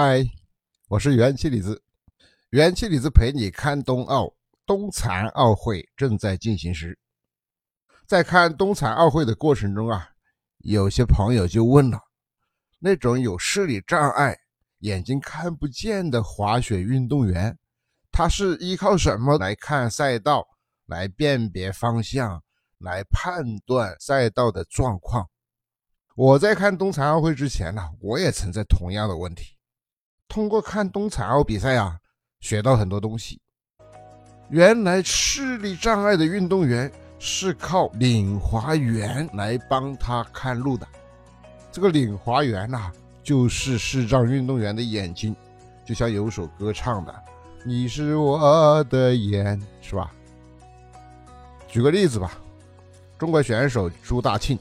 嗨，我是元气李子，元气李子陪你看冬奥。冬残奥会正在进行时，在看冬残奥会的过程中啊，有些朋友就问了：那种有视力障碍、眼睛看不见的滑雪运动员，他是依靠什么来看赛道、来辨别方向、来判断赛道的状况？我在看冬残奥会之前呢，我也存在同样的问题。通过看冬残奥比赛啊，学到很多东西。原来视力障碍的运动员是靠领滑员来帮他看路的。这个领滑员呐，就是视障运动员的眼睛，就像有首歌唱的：“你是我的眼”，是吧？举个例子吧，中国选手朱大庆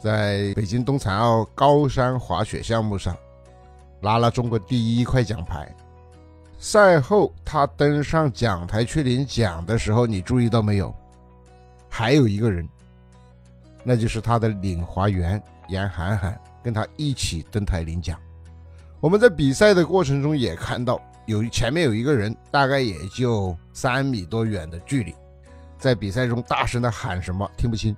在北京冬残奥高山滑雪项目上拿了中国第一块奖牌。赛后，他登上讲台去领奖的时候，你注意到没有？还有一个人，那就是他的领滑员严涵涵，跟他一起登台领奖。我们在比赛的过程中也看到，有前面有一个人，大概也就三米多远的距离，在比赛中大声的喊什么听不清。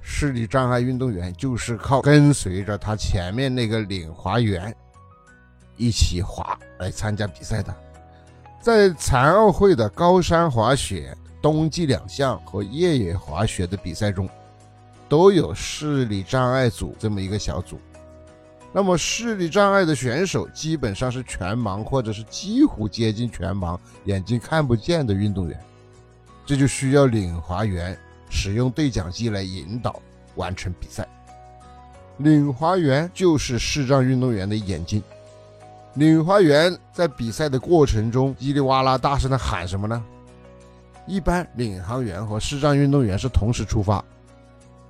视力障碍运动员就是靠跟随着他前面那个领滑员一起滑来参加比赛的。在残奥会的高山滑雪、冬季两项和越野滑雪的比赛中，都有视力障碍组这么一个小组。那么，视力障碍的选手基本上是全盲或者是几乎接近全盲、眼睛看不见的运动员，这就需要领滑员使用对讲机来引导完成比赛。领滑员就是视障运动员的眼睛。领花员在比赛的过程中叽里哇啦大声的喊什么呢？一般领航员和视障运动员是同时出发。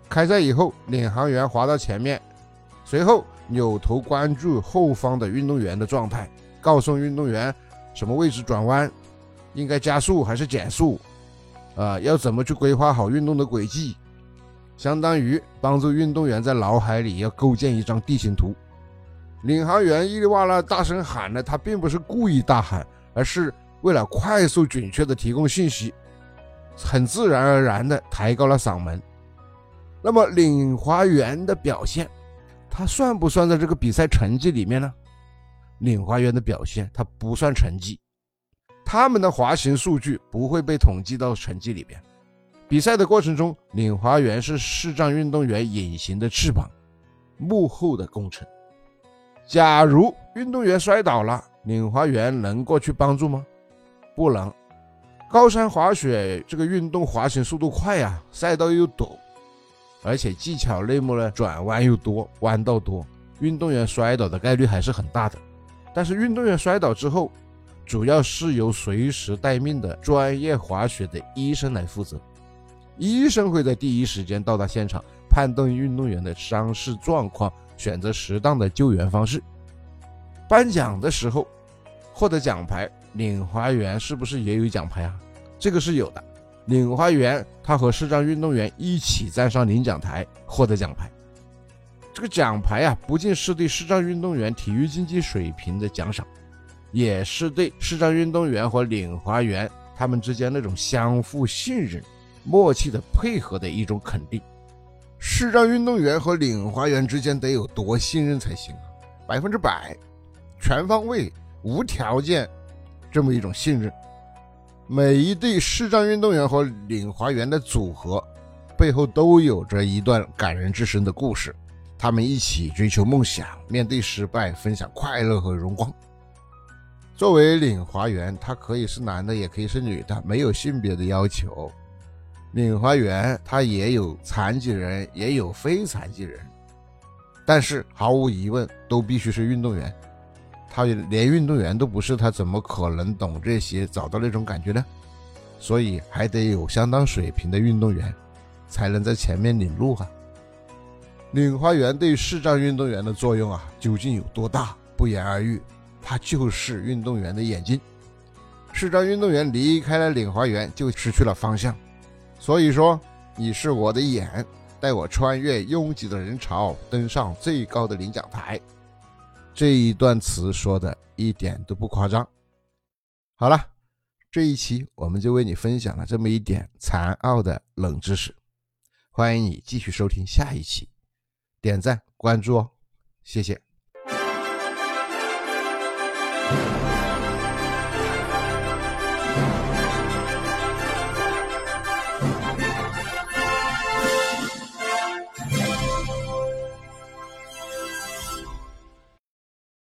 开赛以后，领航员滑到前面，随后扭头关注后方的运动员的状态，告诉运动员什么位置转弯，应该加速还是减速，啊，要怎么去规划好运动的轨迹，相当于帮助运动员在脑海里要构建一张地形图。领航员伊里哇啦大声喊呢，他并不是故意大喊，而是为了快速准确的提供信息，很自然而然的抬高了嗓门。那么领滑员的表现，他算不算在这个比赛成绩里面呢？领滑员的表现他不算成绩，他们的滑行数据不会被统计到成绩里边。比赛的过程中，领滑员是视障运动员隐形的翅膀，幕后的功臣。假如运动员摔倒了，领滑员能过去帮助吗？不能。高山滑雪这个运动滑行速度快呀，赛道又陡，而且技巧类目呢转弯又多，弯道多，运动员摔倒的概率还是很大的。但是运动员摔倒之后，主要是由随时待命的专业滑雪的医生来负责，医生会在第一时间到达现场，判断运动员的伤势状况。选择适当的救援方式。颁奖的时候获得奖牌，领花员是不是也有奖牌啊？这个是有的。领花员他和视障运动员一起站上领奖台获得奖牌。这个奖牌啊，不仅是对视障运动员体育竞技水平的奖赏，也是对视障运动员和领花员他们之间那种相互信任、默契的配合的一种肯定。视障运动员和领滑员之间得有多信任才行啊？百分之百、全方位、无条件，这么一种信任。每一对视障运动员和领滑员的组合背后都有着一段感人至深的故事。他们一起追求梦想，面对失败，分享快乐和荣光。作为领滑员，他可以是男的，也可以是女的，没有性别的要求。领滑员他也有残疾人，也有非残疾人，但是毫无疑问都必须是运动员。他连运动员都不是，他怎么可能懂这些，找到那种感觉呢？所以还得有相当水平的运动员，才能在前面领路啊。领滑员对视障运动员的作用啊，究竟有多大？不言而喻，他就是运动员的眼睛。视障运动员离开了领滑员，就失去了方向。所以说，你是我的眼，带我穿越拥挤的人潮，登上最高的领奖台。这一段词说的一点都不夸张。好了，这一期我们就为你分享了这么一点残奥的冷知识，欢迎你继续收听下一期，点赞关注哦，谢谢。